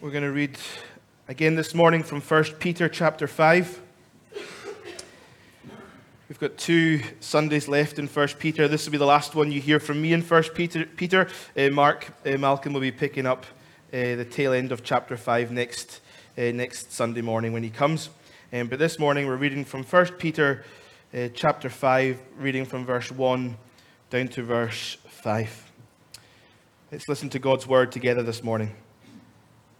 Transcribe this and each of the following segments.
We're going to read again this morning from 1 Peter chapter 5. We've got two Sundays left in 1 Peter. This will be the last one you hear from me in 1 Peter. Peter. Uh, Mark uh, Malcolm will be picking up uh, the tail end of chapter 5 next, uh, next Sunday morning when he comes. Um, but this morning we're reading from 1 Peter uh, chapter 5, reading from verse 1 down to verse 5. Let's listen to God's word together this morning.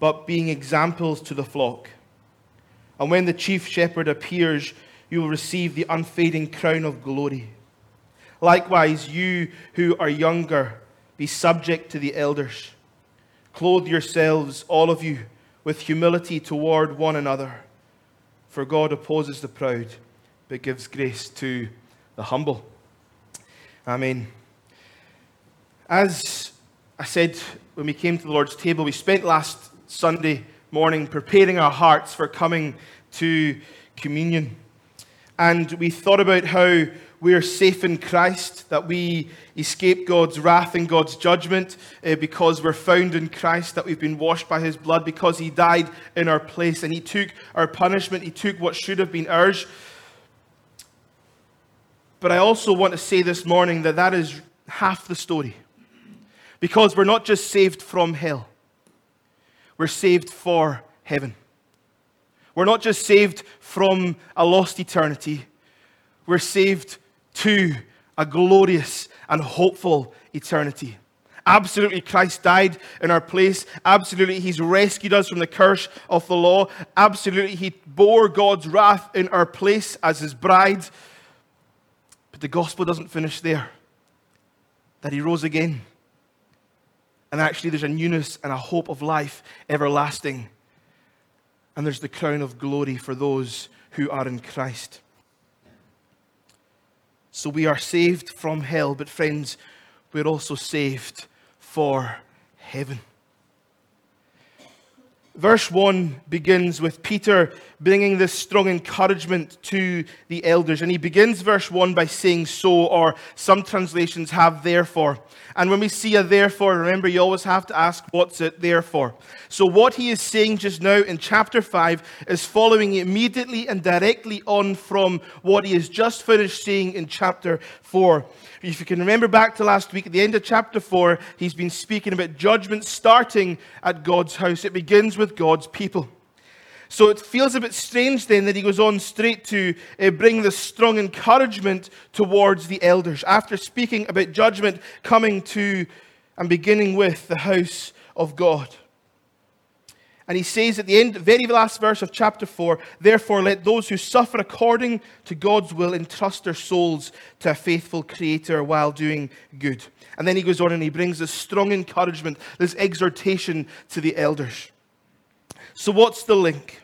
but being examples to the flock. And when the chief shepherd appears, you will receive the unfading crown of glory. Likewise, you who are younger, be subject to the elders. Clothe yourselves, all of you, with humility toward one another. For God opposes the proud, but gives grace to the humble. Amen. As I said when we came to the Lord's table, we spent last Sunday morning preparing our hearts for coming to communion. And we thought about how we're safe in Christ, that we escape God's wrath and God's judgment uh, because we're found in Christ, that we've been washed by his blood because he died in our place and he took our punishment, he took what should have been ours. But I also want to say this morning that that is half the story. Because we're not just saved from hell, we're saved for heaven. We're not just saved from a lost eternity, we're saved to a glorious and hopeful eternity. Absolutely, Christ died in our place. Absolutely, He's rescued us from the curse of the law. Absolutely, He bore God's wrath in our place as His bride. But the gospel doesn't finish there. That He rose again and actually, there's a newness and a hope of life everlasting. And there's the crown of glory for those who are in Christ. So we are saved from hell, but friends, we're also saved for heaven. Verse 1 begins with Peter bringing this strong encouragement to the elders. And he begins verse 1 by saying so, or some translations have therefore. And when we see a therefore, remember you always have to ask, what's it there for? So, what he is saying just now in chapter 5 is following immediately and directly on from what he has just finished saying in chapter 4. If you can remember back to last week, at the end of chapter 4, he's been speaking about judgment starting at God's house. It begins with God's people. So it feels a bit strange then that he goes on straight to uh, bring this strong encouragement towards the elders after speaking about judgment coming to and beginning with the house of God. And he says at the end, very last verse of chapter 4, therefore let those who suffer according to God's will entrust their souls to a faithful Creator while doing good. And then he goes on and he brings this strong encouragement, this exhortation to the elders. So, what's the link?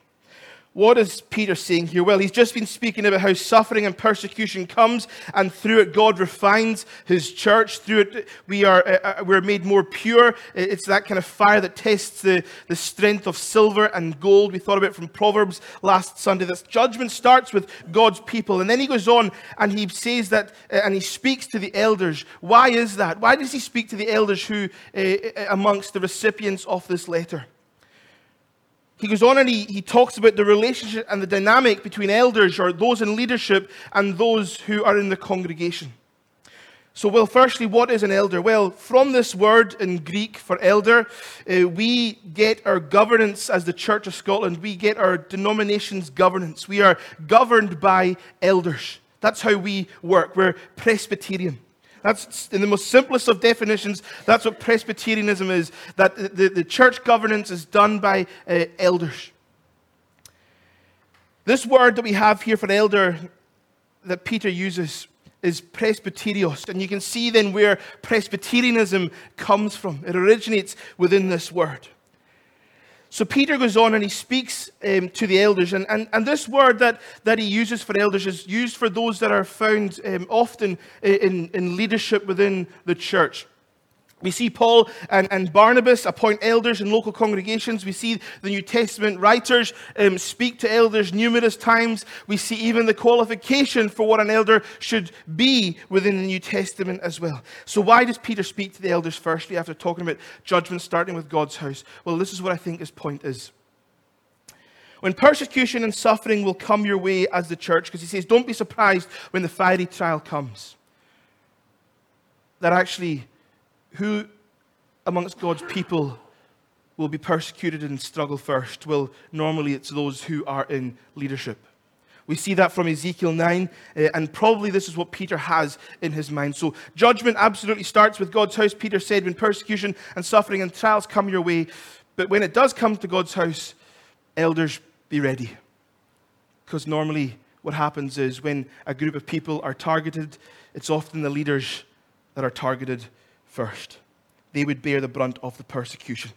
What is Peter saying here? Well, he's just been speaking about how suffering and persecution comes, and through it, God refines his church. Through it, we are uh, uh, we're made more pure. It's that kind of fire that tests the, the strength of silver and gold. We thought about from Proverbs last Sunday. That judgment starts with God's people. And then he goes on and he says that, uh, and he speaks to the elders. Why is that? Why does he speak to the elders who, uh, uh amongst the recipients of this letter? He goes on and he, he talks about the relationship and the dynamic between elders or those in leadership and those who are in the congregation. So, well, firstly, what is an elder? Well, from this word in Greek for elder, uh, we get our governance as the Church of Scotland. We get our denomination's governance. We are governed by elders. That's how we work. We're Presbyterian. That's in the most simplest of definitions. That's what Presbyterianism is. That the, the church governance is done by uh, elders. This word that we have here for elder that Peter uses is presbyterios. And you can see then where Presbyterianism comes from. It originates within this word. So Peter goes on and he speaks um, to the elders. And, and, and this word that, that he uses for elders is used for those that are found um, often in, in leadership within the church. We see Paul and, and Barnabas appoint elders in local congregations. We see the New Testament writers um, speak to elders numerous times. We see even the qualification for what an elder should be within the New Testament as well. So, why does Peter speak to the elders firstly after talking about judgment starting with God's house? Well, this is what I think his point is. When persecution and suffering will come your way as the church, because he says, don't be surprised when the fiery trial comes. That actually who amongst God's people will be persecuted and struggle first? Well, normally it's those who are in leadership. We see that from Ezekiel 9, uh, and probably this is what Peter has in his mind. So, judgment absolutely starts with God's house. Peter said, when persecution and suffering and trials come your way, but when it does come to God's house, elders, be ready. Because normally what happens is when a group of people are targeted, it's often the leaders that are targeted first. They would bear the brunt of the persecution.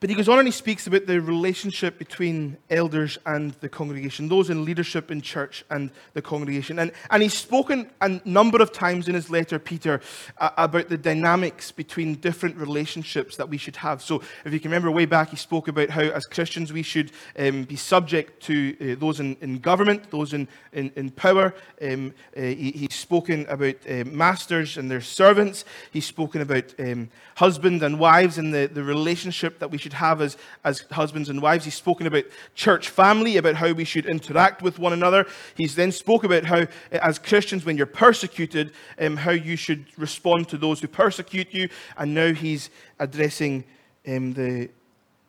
But he goes on and he speaks about the relationship between elders and the congregation, those in leadership in church and the congregation. And, and he's spoken a number of times in his letter, Peter, uh, about the dynamics between different relationships that we should have. So if you can remember way back, he spoke about how as Christians we should um, be subject to uh, those in, in, government, those in, in, in power. Um, uh, he, he's spoken about uh, masters and their servants. He's spoken about um, husbands and wives and the, the relationship that we should should have as, as husbands and wives. He's spoken about church family, about how we should interact with one another. He's then spoke about how, as Christians, when you're persecuted, um, how you should respond to those who persecute you. And now he's addressing um, the,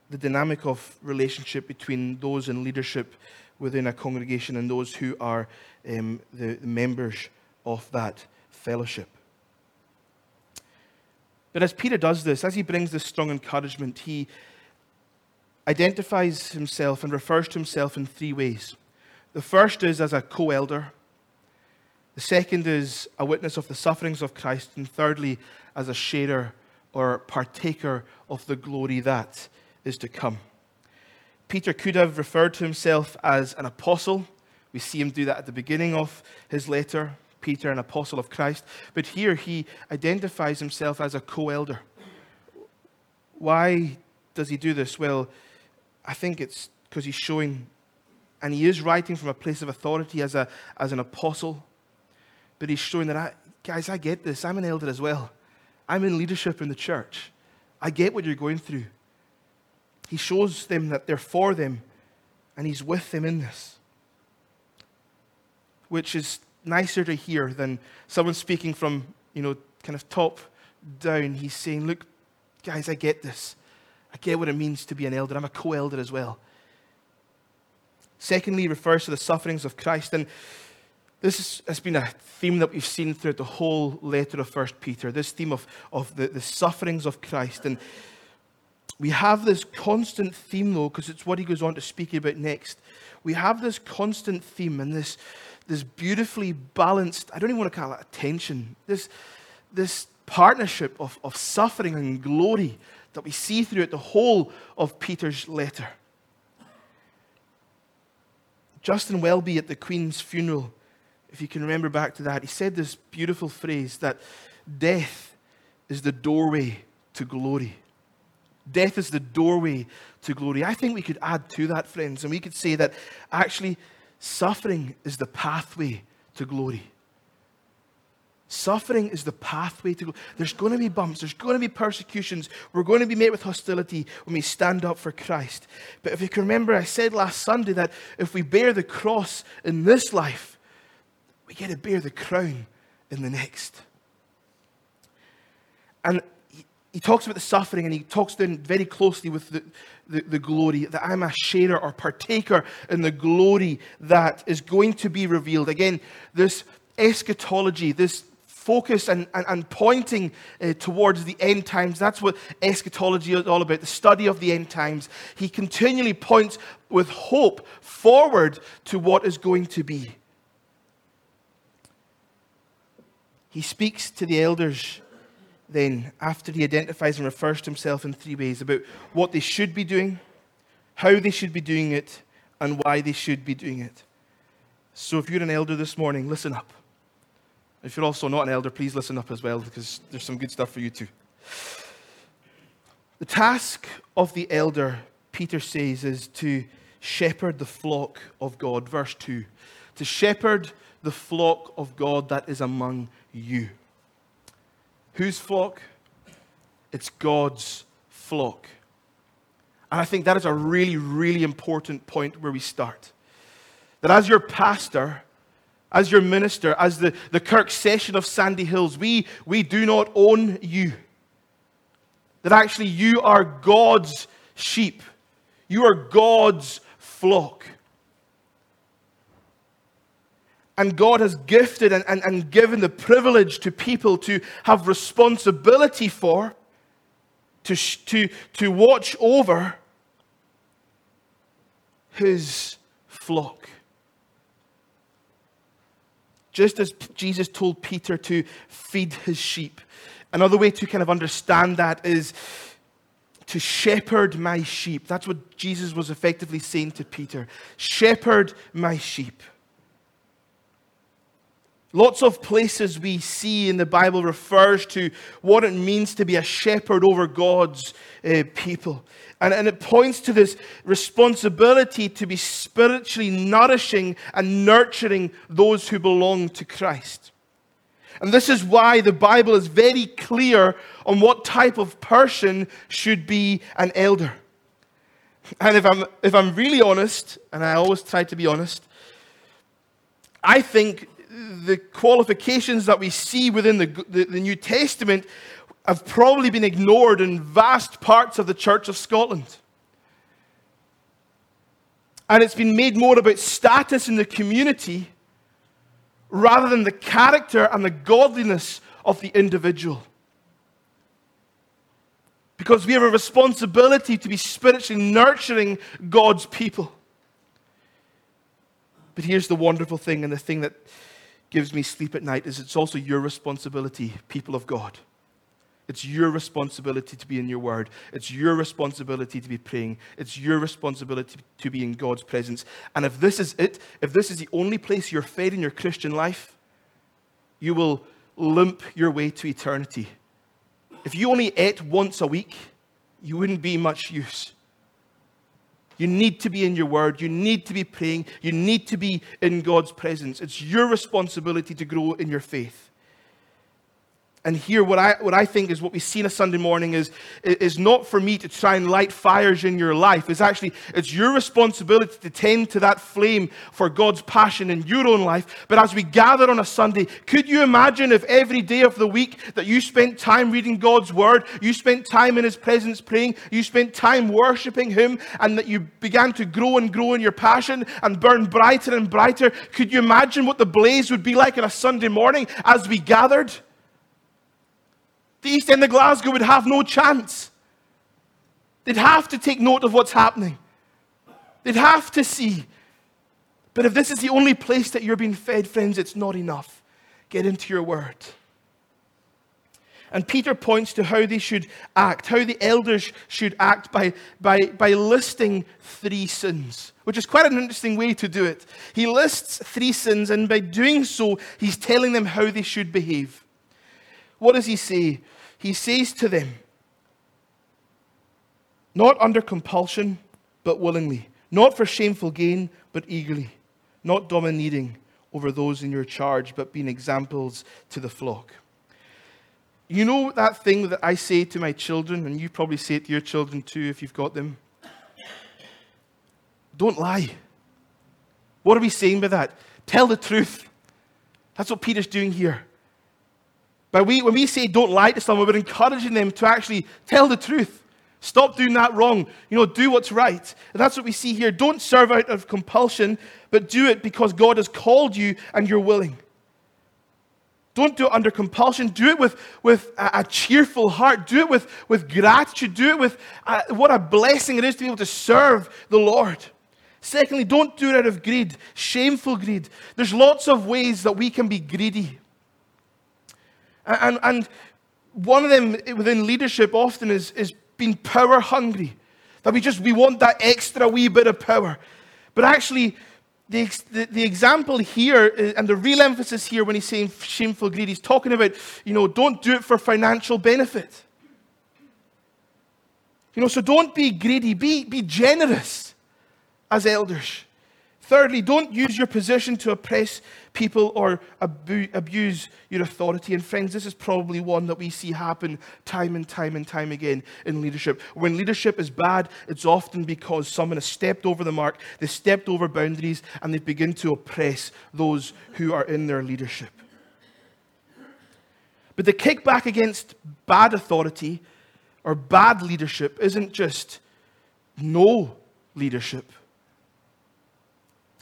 the dynamic of relationship between those in leadership within a congregation and those who are um, the, the members of that fellowship. But as Peter does this, as he brings this strong encouragement, he identifies himself and refers to himself in three ways. The first is as a co elder, the second is a witness of the sufferings of Christ, and thirdly, as a sharer or partaker of the glory that is to come. Peter could have referred to himself as an apostle. We see him do that at the beginning of his letter, Peter, an apostle of Christ. But here he identifies himself as a co elder. Why does he do this? Well, I think it's because he's showing, and he is writing from a place of authority as, a, as an apostle, but he's showing that, I, guys, I get this. I'm an elder as well. I'm in leadership in the church. I get what you're going through. He shows them that they're for them, and he's with them in this, which is nicer to hear than someone speaking from, you know, kind of top down. He's saying, Look, guys, I get this. I get what it means to be an elder. I'm a co elder as well. Secondly, refers to the sufferings of Christ. And this has been a theme that we've seen throughout the whole letter of 1 Peter this theme of, of the, the sufferings of Christ. And we have this constant theme, though, because it's what he goes on to speak about next. We have this constant theme and this, this beautifully balanced, I don't even want to call it a tension, this, this partnership of, of suffering and glory that we see throughout the whole of Peter's letter. Justin Welby at the Queen's funeral, if you can remember back to that, he said this beautiful phrase that death is the doorway to glory. Death is the doorway to glory. I think we could add to that, friends, and we could say that actually suffering is the pathway to glory. Suffering is the pathway to go. There's going to be bumps. There's going to be persecutions. We're going to be met with hostility when we stand up for Christ. But if you can remember, I said last Sunday that if we bear the cross in this life, we get to bear the crown in the next. And he talks about the suffering and he talks then very closely with the, the, the glory, that I'm a sharer or partaker in the glory that is going to be revealed. Again, this eschatology, this focus and, and, and pointing uh, towards the end times. That's what eschatology is all about, the study of the end times. He continually points with hope forward to what is going to be. He speaks to the elders then, after he identifies and refers to himself in three ways about what they should be doing, how they should be doing it, and why they should be doing it. So, if you're an elder this morning, listen up. If you're also not an elder, please listen up as well, because there's some good stuff for you too. The task of the elder, Peter says, is to shepherd the flock of God. Verse 2 to shepherd the flock of God that is among you. Whose flock? It's God's flock. And I think that is a really, really important point where we start. That as your pastor, as your minister, as the, the Kirk session of Sandy Hills, we, we do not own you. That actually you are God's sheep, you are God's flock. And God has gifted and, and, and given the privilege to people to have responsibility for, to, to, to watch over his flock. Just as Jesus told Peter to feed his sheep. Another way to kind of understand that is to shepherd my sheep. That's what Jesus was effectively saying to Peter. Shepherd my sheep. Lots of places we see in the Bible refers to what it means to be a shepherd over God's uh, people. And, and it points to this responsibility to be spiritually nourishing and nurturing those who belong to Christ. And this is why the Bible is very clear on what type of person should be an elder. And if I'm, if I'm really honest, and I always try to be honest, I think the qualifications that we see within the, the, the, New Testament have probably been ignored in vast parts of the Church of Scotland. And it's been made more about status in the community rather than the character and the godliness of the individual. Because we have a responsibility to be spiritually nurturing God's people. But here's the wonderful thing, and the thing that gives me sleep at night is it's also your responsibility, people of God. It's your responsibility to be in your word. It's your responsibility to be praying. It's your responsibility to be in God's presence. And if this is it, if this is the only place you're fed in your Christian life, you will limp your way to eternity. If you only ate once a week, you wouldn't be much use. You need to be in your word. You need to be praying. You need to be in God's presence. It's your responsibility to grow in your faith. And here, what I, what I think is what we see on a Sunday morning is, is not for me to try and light fires in your life. It's actually, it's your responsibility to tend to that flame for God's passion in your own life. But as we gather on a Sunday, could you imagine if every day of the week that you spent time reading God's word, you spent time in His presence praying, you spent time worshiping Him, and that you began to grow and grow in your passion and burn brighter and brighter? Could you imagine what the blaze would be like on a Sunday morning as we gathered? The East End of Glasgow would have no chance. They'd have to take note of what's happening. They'd have to see. But if this is the only place that you're being fed, friends, it's not enough. Get into your word. And Peter points to how they should act, how the elders should act by, by, by listing three sins, which is quite an interesting way to do it. He lists three sins, and by doing so, he's telling them how they should behave. What does he say? He says to them, Not under compulsion, but willingly, not for shameful gain, but eagerly, not domineering over those in your charge, but being examples to the flock. You know that thing that I say to my children, and you probably say it to your children too if you've got them? Don't lie. What are we saying by that? Tell the truth. That's what Peter's doing here. But we, when we say don't lie to someone, we're encouraging them to actually tell the truth. Stop doing that wrong. You know, do what's right. And that's what we see here. Don't serve out of compulsion, but do it because God has called you and you're willing. Don't do it under compulsion. Do it with, with a, a cheerful heart. Do it with, with gratitude. Do it with uh, what a blessing it is to be able to serve the Lord. Secondly, don't do it out of greed, shameful greed. There's lots of ways that we can be greedy. And, and one of them within leadership often is, is being power hungry. That we just we want that extra wee bit of power. But actually, the, the, the, example here uh, and the real emphasis here when he's saying shameful greed, he's talking about, you know, don't do it for financial benefit. You know, so don't be greedy, be, be generous as elders. Thirdly, don't use your position to oppress people or abu- abuse your authority. And friends, this is probably one that we see happen time and time and time again in leadership. When leadership is bad, it's often because someone has stepped over the mark, they've stepped over boundaries, and they begin to oppress those who are in their leadership. But the kickback against bad authority or bad leadership isn't just no leadership.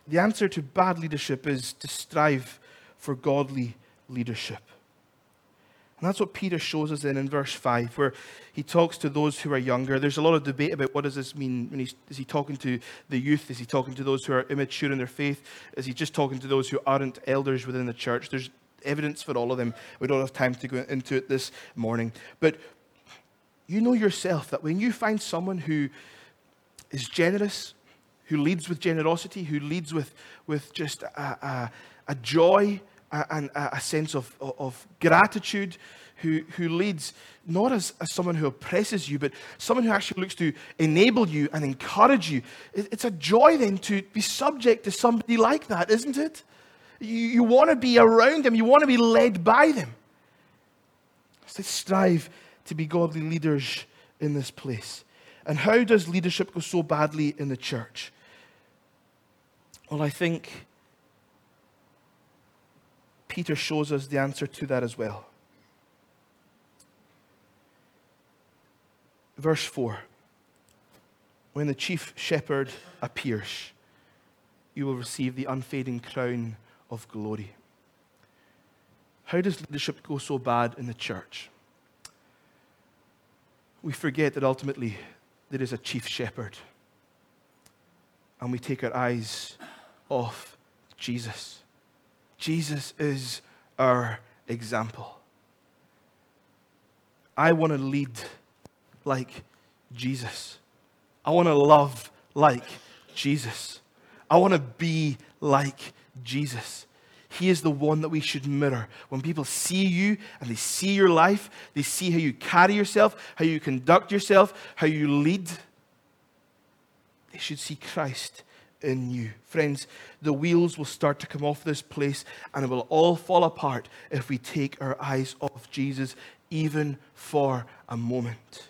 The answer to bad leadership is to strive for godly leadership. And that's what Peter shows us in in verse 5, where he talks to those who are younger. There's a lot of debate about what does this mean is he talking to the youth? Is he talking to those who are immature in their faith? Is he just talking to those who aren't elders within the church? There's evidence for all of them. We don't have time to go into it this morning. But you know yourself that when you find someone who is generous, who leads with generosity, who leads with, with just a, a, a joy and a, sense of, of gratitude, who, who leads not as, as someone who oppresses you, but someone who actually looks to enable you and encourage you. It, it's a joy then to be subject to somebody like that, isn't it? You, you want to be around them, you want to be led by them. So strive to be godly leaders in this place. And how does leadership go so badly in the church? Well, I think Peter shows us the answer to that as well. Verse 4 When the chief shepherd appears, you will receive the unfading crown of glory. How does leadership go so bad in the church? We forget that ultimately there is a chief shepherd. And we take our eyes of Jesus. Jesus is our example. I want to lead like Jesus. I want to love like Jesus. I want to be like Jesus. He is the one that we should mirror. When people see you and they see your life, they see how you carry yourself, how you conduct yourself, how you lead, they should see Christ in you. Friends, the wheels will start to come off this place and it will all fall apart if we take our eyes off Jesus even for a moment.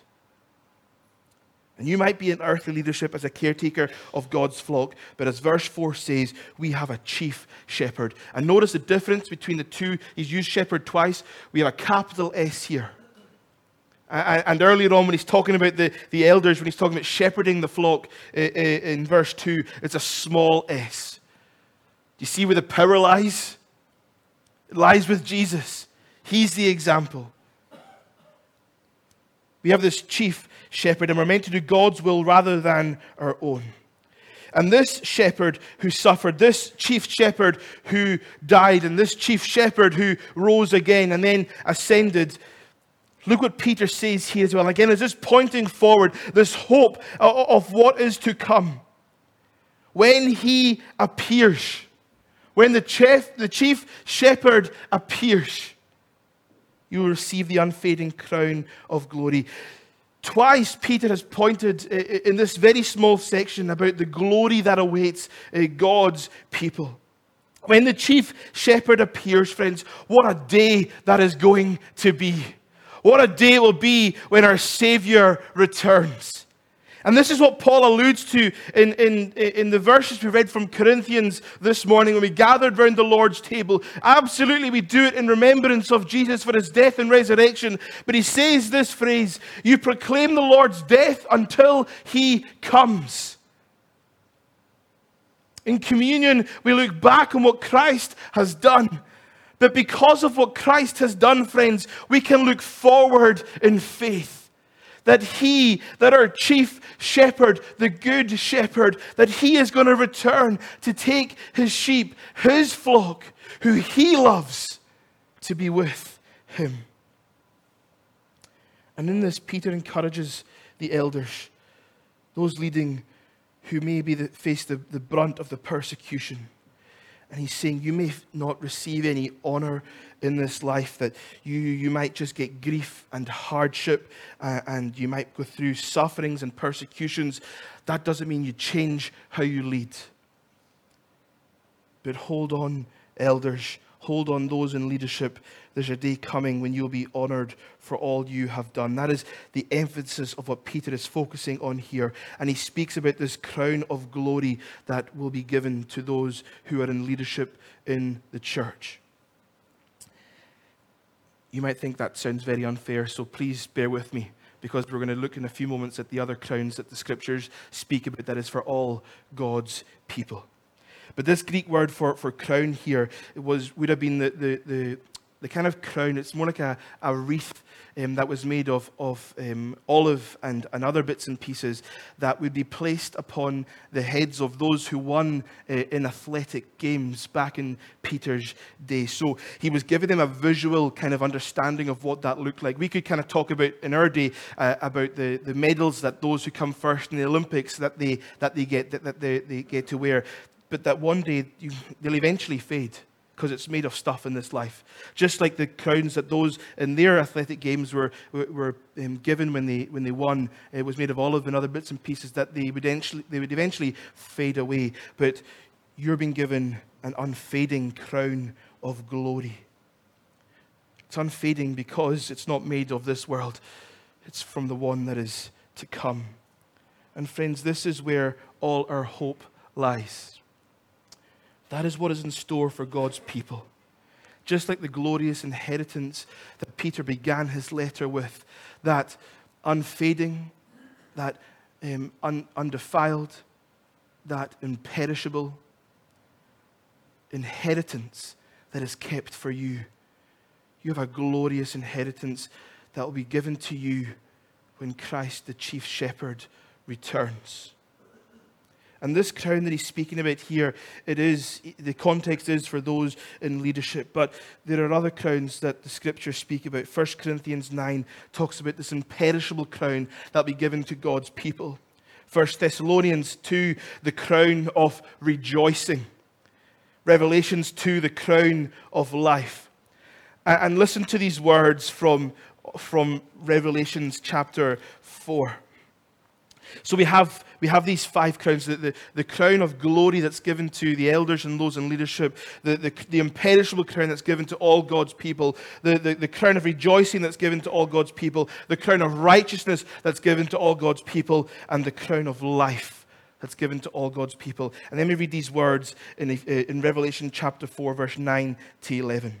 And you might be in earthly leadership as a caretaker of God's flock, but as verse 4 says, we have a chief shepherd. And notice the difference between the two. He's used shepherd twice. We have a capital S here. And earlier on, when he's talking about the, the elders, when he's talking about shepherding the flock uh, uh, in verse 2, it's a small s. Do you see where the power lies? It lies with Jesus. He's the example. We have this chief shepherd, and we're meant to do God's will rather than our own. And this shepherd who suffered, this chief shepherd who died, and this chief shepherd who rose again and then ascended, Look what Peter says here as well. Again, it's just pointing forward, this hope of what is to come. When he appears, when the chief, the chief shepherd appears, you will receive the unfading crown of glory. Twice, Peter has pointed in this very small section about the glory that awaits uh, God's people. When the chief shepherd appears, friends, what a day that is going to be. What a day it will be when our Savior returns. And this is what Paul alludes to in, in, in the verses we read from Corinthians this morning when we gathered round the Lord's table. Absolutely, we do it in remembrance of Jesus for his death and resurrection. But he says this phrase You proclaim the Lord's death until he comes. In communion, we look back on what Christ has done. But because of what Christ has done, friends, we can look forward in faith. That He, that our chief shepherd, the good shepherd, that He is going to return to take His sheep, His flock, who He loves, to be with Him. And in this, Peter encourages the elders, those leading who may be the, face the, the brunt of the persecution. And he's saying, You may not receive any honor in this life, that you, you might just get grief and hardship, uh, and you might go through sufferings and persecutions. That doesn't mean you change how you lead. But hold on, elders. Hold on, those in leadership. There's a day coming when you'll be honored for all you have done. That is the emphasis of what Peter is focusing on here. And he speaks about this crown of glory that will be given to those who are in leadership in the church. You might think that sounds very unfair, so please bear with me because we're going to look in a few moments at the other crowns that the scriptures speak about that is for all God's people. But this Greek word for, for crown here was, would have been the, the, the, the kind of crown, it's more like a, a wreath um, that was made of, of um, olive and, and other bits and pieces that would be placed upon the heads of those who won uh, in athletic games back in Peter's day. So he was giving them a visual kind of understanding of what that looked like. We could kind of talk about in our day uh, about the, the medals that those who come first in the Olympics that they, that they, get, that, that they, they get to wear but that one day you, they'll eventually fade because it's made of stuff in this life. Just like the crowns that those in their athletic games were, were um, given when they, when they won, it was made of olive and other bits and pieces that they would, eventually, they would eventually fade away. But you're being given an unfading crown of glory. It's unfading because it's not made of this world, it's from the one that is to come. And friends, this is where all our hope lies. That is what is in store for God's people. Just like the glorious inheritance that Peter began his letter with, that unfading, that um, un- undefiled, that imperishable inheritance that is kept for you. You have a glorious inheritance that will be given to you when Christ, the chief shepherd, returns. And this crown that he's speaking about here, it is the context is for those in leadership, but there are other crowns that the scriptures speak about. 1 Corinthians 9 talks about this imperishable crown that'll be given to God's people. 1 Thessalonians 2, the crown of rejoicing. Revelations 2, the crown of life. And listen to these words from, from Revelations chapter 4. So we have, we have these five crowns the, the, the, crown of glory that's given to the elders and those in leadership, the, the, the imperishable crown that's given to all God's people, the, the, the crown of rejoicing that's given to all God's people, the crown of righteousness that's given to all God's people, and the crown of life that's given to all God's people. And then we read these words in, uh, in Revelation chapter 4, verse 9 to 11.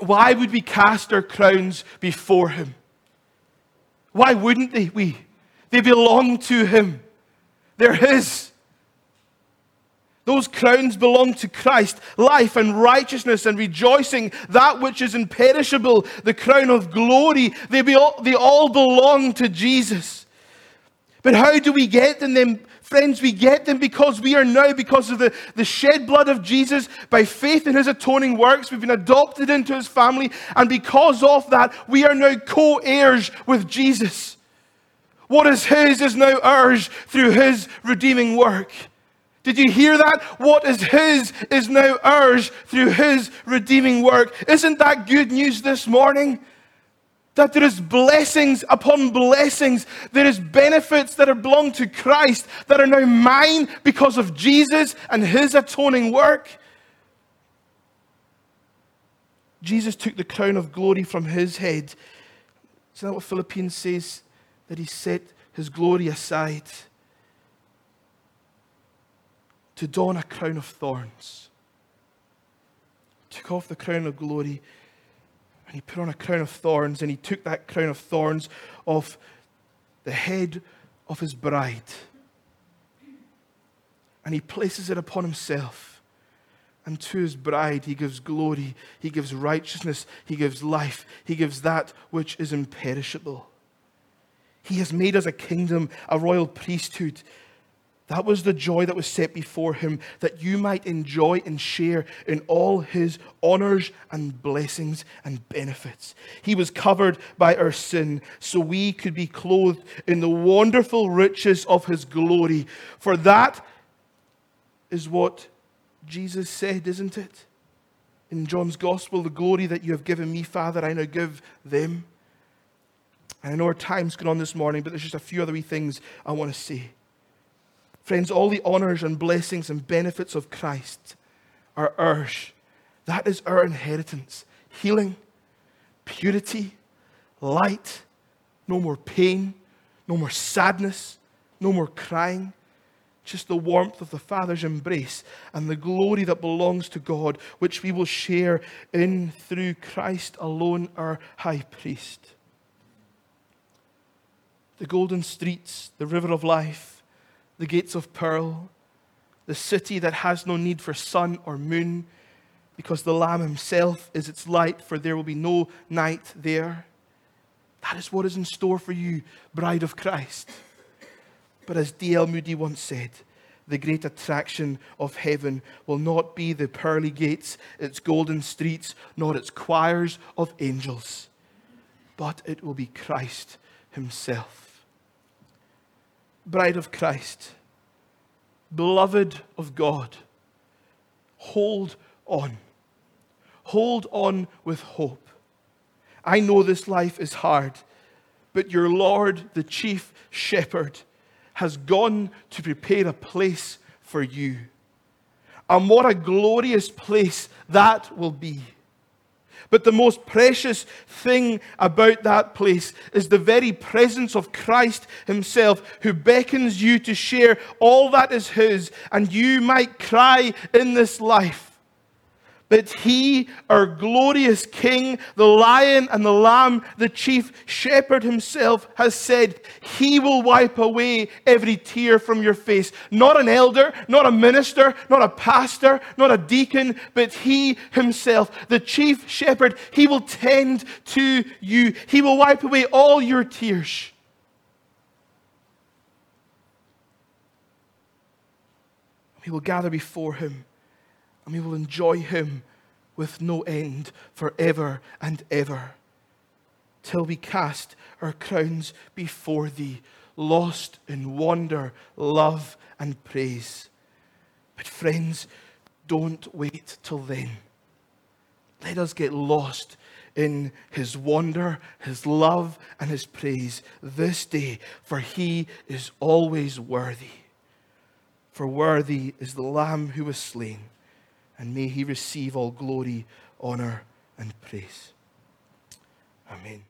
Why would we cast our crowns before him? Why wouldn't they? We. They belong to him. They're his. Those crowns belong to Christ. Life and righteousness and rejoicing, that which is imperishable, the crown of glory, they, be all, they all belong to Jesus. But how do we get them? Friends, we get them because we are now, because of the, the shed blood of Jesus, by faith in his atoning works, we've been adopted into his family. And because of that, we are now co heirs with Jesus. What is his is now ours through his redeeming work. Did you hear that? What is his is now ours through his redeeming work. Isn't that good news this morning? That there is blessings upon blessings. There is benefits that are belong to Christ that are now mine because of Jesus and his atoning work. Jesus took the crown of glory from his head. Isn't that what Philippians says? That he set his glory aside to don a crown of thorns. Took off the crown of glory And he put on a crown of thorns, and he took that crown of thorns off the head of his bride. And he places it upon himself. And to his bride, he gives glory, he gives righteousness, he gives life, he gives that which is imperishable. He has made us a kingdom, a royal priesthood. That was the joy that was set before him, that you might enjoy and share in all his honors and blessings and benefits. He was covered by our sin, so we could be clothed in the wonderful riches of his glory. For that is what Jesus said, isn't it? In John's Gospel, the glory that you have given me, Father, I now give them. And I know our time's gone on this morning, but there's just a few other wee things I want to say. Friends, all the honors and blessings and benefits of Christ are ours. That is our inheritance healing, purity, light, no more pain, no more sadness, no more crying. Just the warmth of the Father's embrace and the glory that belongs to God, which we will share in through Christ alone, our high priest. The golden streets, the river of life, the gates of pearl, the city that has no need for sun or moon, because the Lamb himself is its light, for there will be no night there. That is what is in store for you, bride of Christ. But as D.L. Moody once said, the great attraction of heaven will not be the pearly gates, its golden streets, nor its choirs of angels, but it will be Christ Himself bride of Christ, beloved of God, hold on. Hold on with hope. I know this life is hard, but your Lord, the chief shepherd, has gone to prepare a place for you. And what a glorious place that will be. But the most precious thing about that place is the very presence of Christ Himself, who beckons you to share all that is His, and you might cry in this life that he, our glorious King, the lion and the lamb, the chief shepherd himself, has said, He will wipe away every tear from your face. Not an elder, not a minister, not a pastor, not a deacon, but he himself, the chief shepherd, he will tend to you. He will wipe away all your tears. We will gather before him and we will enjoy him with no end forever and ever, till we cast our crowns before thee, lost in wonder, love, and praise. But, friends, don't wait till then. Let us get lost in his wonder, his love, and his praise this day, for he is always worthy. For worthy is the Lamb who was slain and may he receive all glory, honor, and praise. Amen.